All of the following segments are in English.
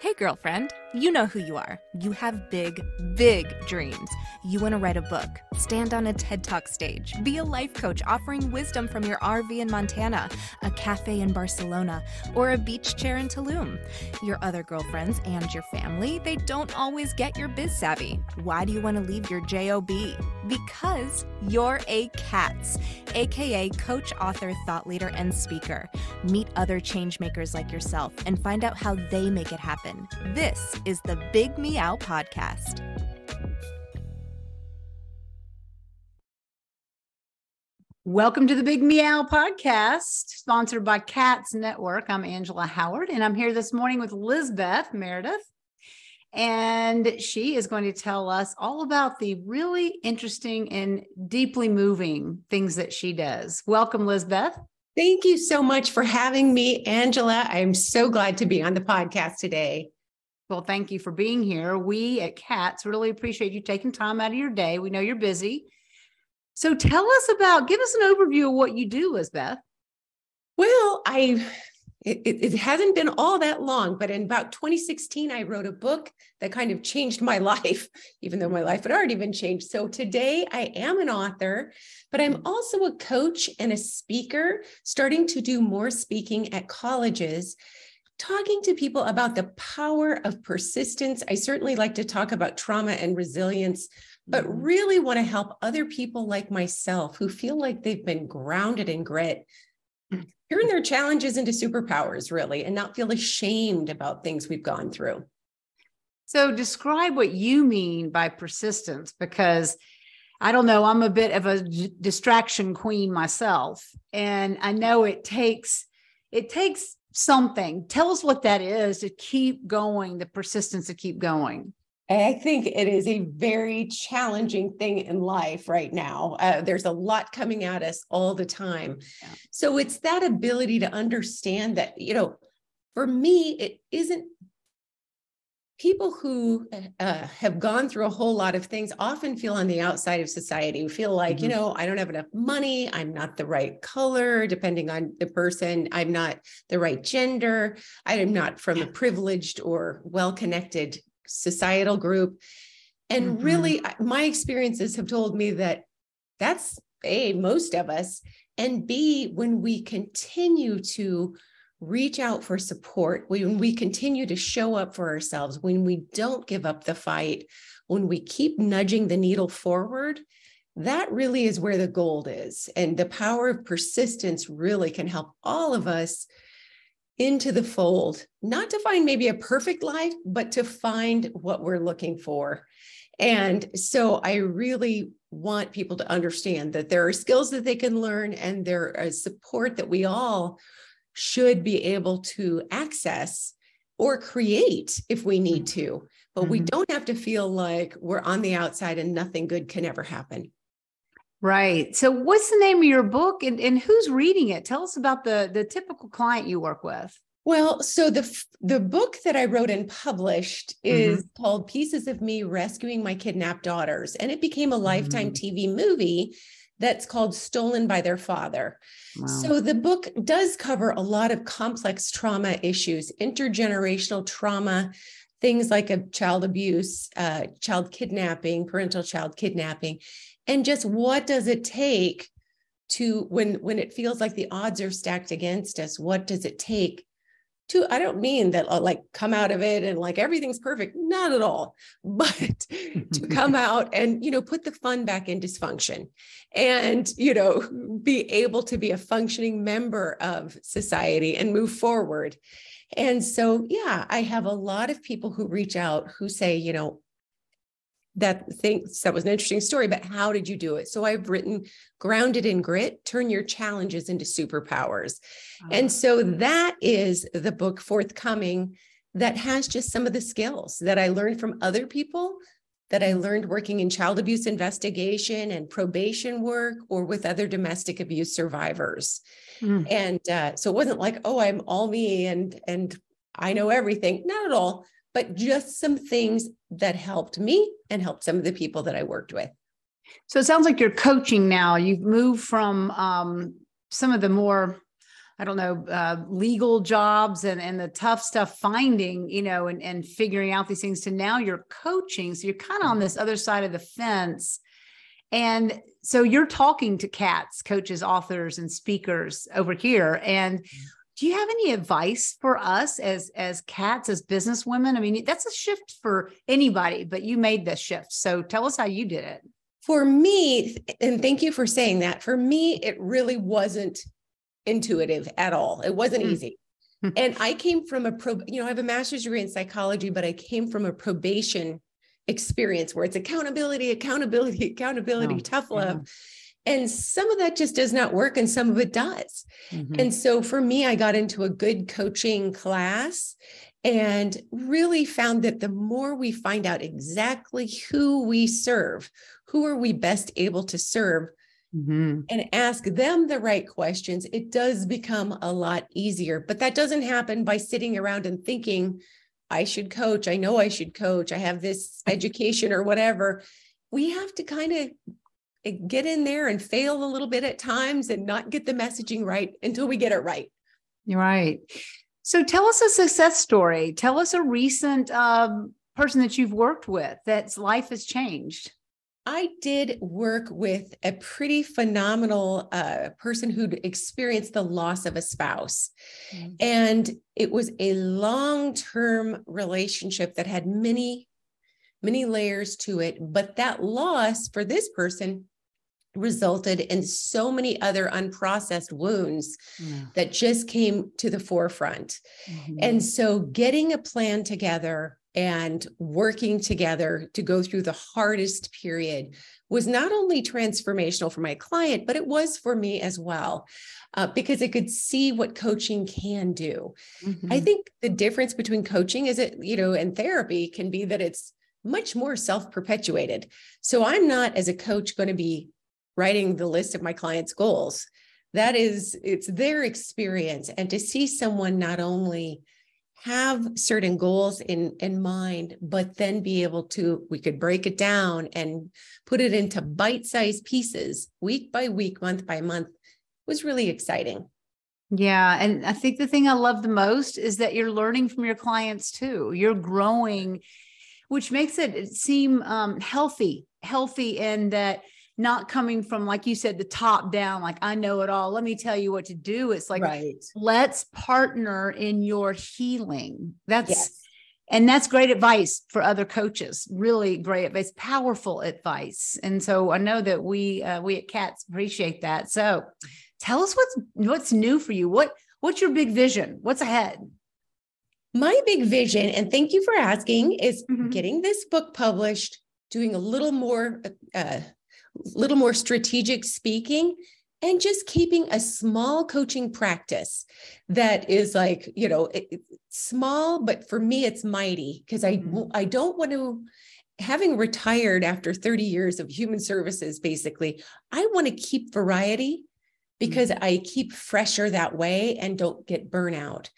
Hey, girlfriend, you know who you are. You have big, big dreams. You want to write a book, stand on a TED Talk stage, be a life coach offering wisdom from your RV in Montana, a cafe in Barcelona, or a beach chair in Tulum. Your other girlfriends and your family, they don't always get your biz savvy. Why do you want to leave your JOB? Because you're a CATS, aka coach, author, thought leader, and speaker. Meet other changemakers like yourself and find out how they make it happen. This is the Big Meow Podcast. Welcome to the Big Meow Podcast, sponsored by Cats Network. I'm Angela Howard, and I'm here this morning with Lizbeth Meredith. And she is going to tell us all about the really interesting and deeply moving things that she does. Welcome, Lizbeth. Thank you so much for having me, Angela. I'm so glad to be on the podcast today. Well, thank you for being here. We at CATS really appreciate you taking time out of your day. We know you're busy. So tell us about, give us an overview of what you do, Lizbeth. Well, I it, it, hasn't been all that long, but in about 2016, I wrote a book that kind of changed my life, even though my life had already been changed. So today I am an author, but I'm also a coach and a speaker, starting to do more speaking at colleges talking to people about the power of persistence. I certainly like to talk about trauma and resilience, but mm-hmm. really want to help other people like myself who feel like they've been grounded in grit turn their challenges into superpowers, really, and not feel ashamed about things we've gone through. So, describe what you mean by persistence, because I don't know, I'm a bit of a distraction queen myself, and I know it takes it takes something. Tell us what that is to keep going, the persistence to keep going. I think it is a very challenging thing in life right now. Uh, there's a lot coming at us all the time. Yeah. So it's that ability to understand that, you know, for me, it isn't people who uh, have gone through a whole lot of things often feel on the outside of society who feel like mm-hmm. you know i don't have enough money i'm not the right color depending on the person i'm not the right gender i am not from a privileged or well connected societal group. And mm-hmm. really, my experiences have told me that that's A, most of us. And B, when we continue to reach out for support, when we continue to show up for ourselves, when we don't give up the fight, when we keep nudging the needle forward, that really is where the gold is. And the power of persistence really can help all of us into the fold, not to find maybe a perfect life, but to find what we're looking for. And so I really want people to understand that there are skills that they can learn and there is support that we all should be able to access or create if we need to. But mm-hmm. we don't have to feel like we're on the outside and nothing good can ever happen. Right. So what's the name of your book and, and who's reading it? Tell us about the the typical client you work with. Well, so the the book that I wrote and published is mm-hmm. called Pieces of Me Rescuing My Kidnapped Daughters and it became a lifetime mm-hmm. TV movie that's called Stolen by Their Father. Wow. So the book does cover a lot of complex trauma issues, intergenerational trauma, things like a child abuse, uh, child kidnapping, parental child kidnapping, and just what does it take to when when it feels like the odds are stacked against us what does it take to i don't mean that uh, like come out of it and like everything's perfect not at all but to come out and you know put the fun back in dysfunction and you know be able to be a functioning member of society and move forward. And so yeah i have a lot of people who reach out who say you know that thinks that was an interesting story, but how did you do it? So I've written grounded in grit, turn your challenges into superpowers. And ah. so that is the book forthcoming that has just some of the skills that I learned from other people that I learned working in child abuse investigation and probation work or with other domestic abuse survivors. Mm. And uh, so it wasn't like, oh, I'm all me and and I know everything. Not at all but just some things that helped me and helped some of the people that I worked with. So it sounds like you're coaching now. You've moved from um, some of the more I don't know, uh, legal jobs and, and the tough stuff finding, you know, and, and figuring out these things to now you're coaching. So you're kind of on this other side of the fence. And so you're talking to cats, coaches, authors, and speakers over here. And do you have any advice for us as as cats, as business women? I mean, that's a shift for anybody, but you made this shift. So tell us how you did it. For me, and thank you for saying that. For me, it really wasn't intuitive at all. It wasn't mm. easy. and I came from a pro, you know, I have a master's degree in psychology, but I came from a probation experience where it's accountability, accountability, accountability, oh, tough love. Yeah. And some of that just does not work and some of it does. Mm-hmm. And so for me, I got into a good coaching class and really found that the more we find out exactly who we serve, who are we best able to serve, mm-hmm. and ask them the right questions, it does become a lot easier. But that doesn't happen by sitting around and thinking, I should coach. I know I should coach. I have this education or whatever. We have to kind of get in there and fail a little bit at times and not get the messaging right until we get it right. You're right. So tell us a success story. Tell us a recent um, person that you've worked with that's life has changed. I did work with a pretty phenomenal uh, person who'd experienced the loss of a spouse. Mm-hmm. And it was a long term relationship that had many, many layers to it. But that loss for this person resulted in so many other unprocessed wounds yeah. that just came to the forefront. Mm-hmm. And so getting a plan together and working together to go through the hardest period was not only transformational for my client, but it was for me as well, uh, because I could see what coaching can do. Mm-hmm. I think the difference between coaching is it, you know, and therapy can be that it's much more self perpetuated. So I'm not, as a coach, going to be writing the list of my clients' goals. That is, it's their experience. And to see someone not only have certain goals in in mind but then be able to we could break it down and put it into bite-sized pieces week by week month by month was really exciting yeah and i think the thing i love the most is that you're learning from your clients too you're growing which makes it seem um, healthy healthy and that not coming from like you said the top down like i know it all. Let me tell you what to do. It's like right. let's partner in your healing. That's yes. and that's great advice for other coaches. Really great advice powerful advice. And so i know that we uh, we at cats appreciate that. So tell us what's what's new for you. What what's your big vision? What's ahead? My big vision and thank you for asking is mm-hmm. getting this book published doing a little more uh, little more strategic speaking and just keeping a small coaching practice that is like you know it, small but for me it's mighty because i mm-hmm. i don't want to having retired after 30 years of human services basically i want to keep variety because mm-hmm. i keep fresher that way and don't get burnout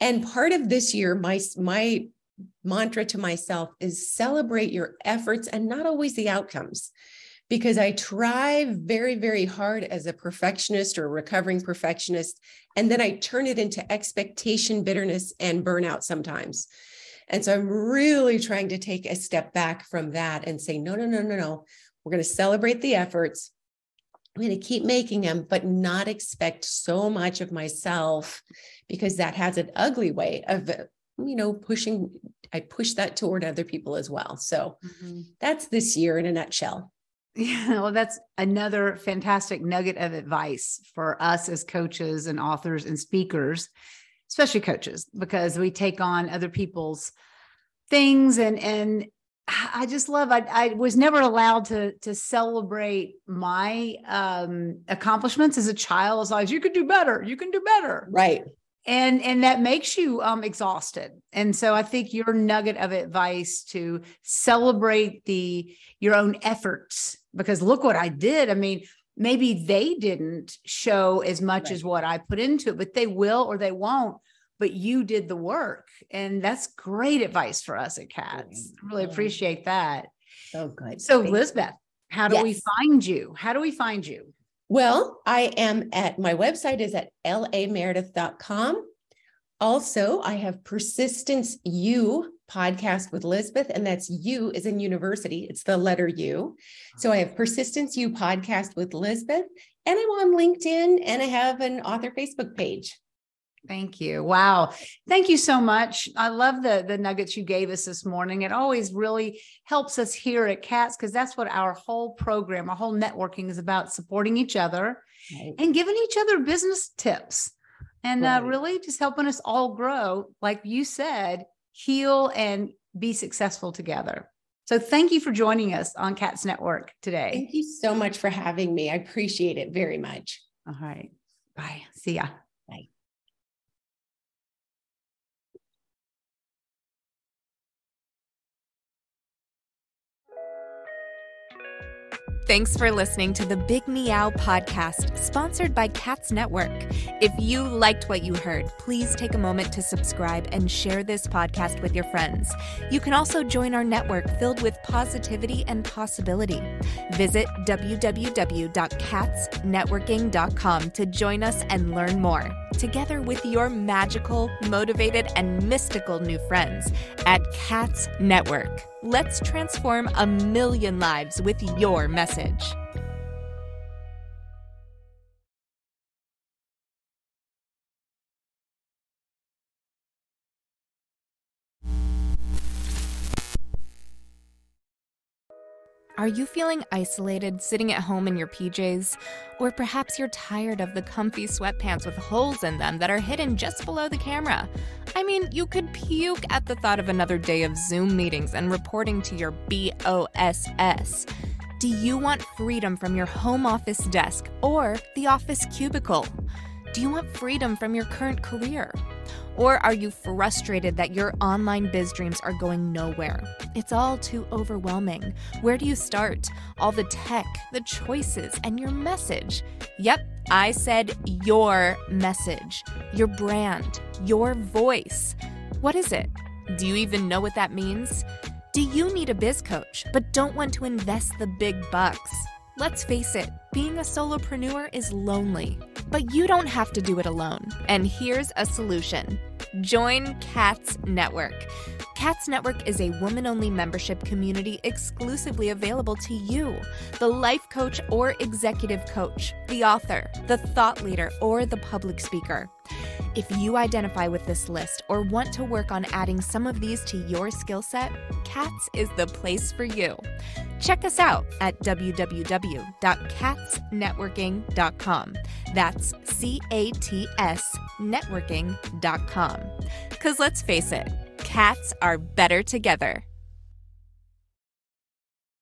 and part of this year my my mantra to myself is celebrate your efforts and not always the outcomes because I try very, very hard as a perfectionist or a recovering perfectionist. And then I turn it into expectation, bitterness, and burnout sometimes. And so I'm really trying to take a step back from that and say, no, no, no, no, no. We're going to celebrate the efforts. I'm going to keep making them, but not expect so much of myself because that has an ugly way of, you know, pushing. I push that toward other people as well. So mm-hmm. that's this year in a nutshell. Yeah, well, that's another fantastic nugget of advice for us as coaches and authors and speakers, especially coaches, because we take on other people's things and and I just love I, I was never allowed to to celebrate my um accomplishments as a child. As always, you can do better, you can do better. Right and and that makes you um exhausted. And so i think your nugget of advice to celebrate the your own efforts because look what i did. I mean maybe they didn't show as much right. as what i put into it but they will or they won't. But you did the work and that's great advice for us at cats. I really appreciate that. So good. So Thank Lizbeth how do yes. we find you? How do we find you Well, I am at my website is at lameredith.com. Also, I have Persistence U podcast with Lizbeth, and that's U is in university. It's the letter U. So I have Persistence U podcast with Lizbeth, and I'm on LinkedIn, and I have an author Facebook page. Thank you. Wow. Thank you so much. I love the the nuggets you gave us this morning. It always really helps us here at CATS because that's what our whole program, our whole networking is about supporting each other right. and giving each other business tips and uh, right. uh, really just helping us all grow. Like you said, heal and be successful together. So thank you for joining us on CATS Network today. Thank you so much for having me. I appreciate it very much. All right. Bye. See ya. Thanks for listening to the Big Meow podcast, sponsored by Cats Network. If you liked what you heard, please take a moment to subscribe and share this podcast with your friends. You can also join our network filled with positivity and possibility. Visit www.catsnetworking.com to join us and learn more together with your magical, motivated, and mystical new friends at Cats Network. Let's transform a million lives with your message. Are you feeling isolated sitting at home in your PJs? Or perhaps you're tired of the comfy sweatpants with holes in them that are hidden just below the camera? I mean, you could puke at the thought of another day of Zoom meetings and reporting to your BOSS. Do you want freedom from your home office desk or the office cubicle? Do you want freedom from your current career? Or are you frustrated that your online biz dreams are going nowhere? It's all too overwhelming. Where do you start? All the tech, the choices, and your message. Yep, I said your message, your brand, your voice. What is it? Do you even know what that means? Do you need a biz coach but don't want to invest the big bucks? Let's face it, being a solopreneur is lonely, but you don't have to do it alone. And here's a solution join CATS Network. CATS Network is a woman only membership community exclusively available to you, the life coach or executive coach, the author, the thought leader, or the public speaker. If you identify with this list or want to work on adding some of these to your skill set, CATS is the place for you. Check us out at www.catsnetworking.com. That's C A T S networking.com. Because let's face it, cats are better together.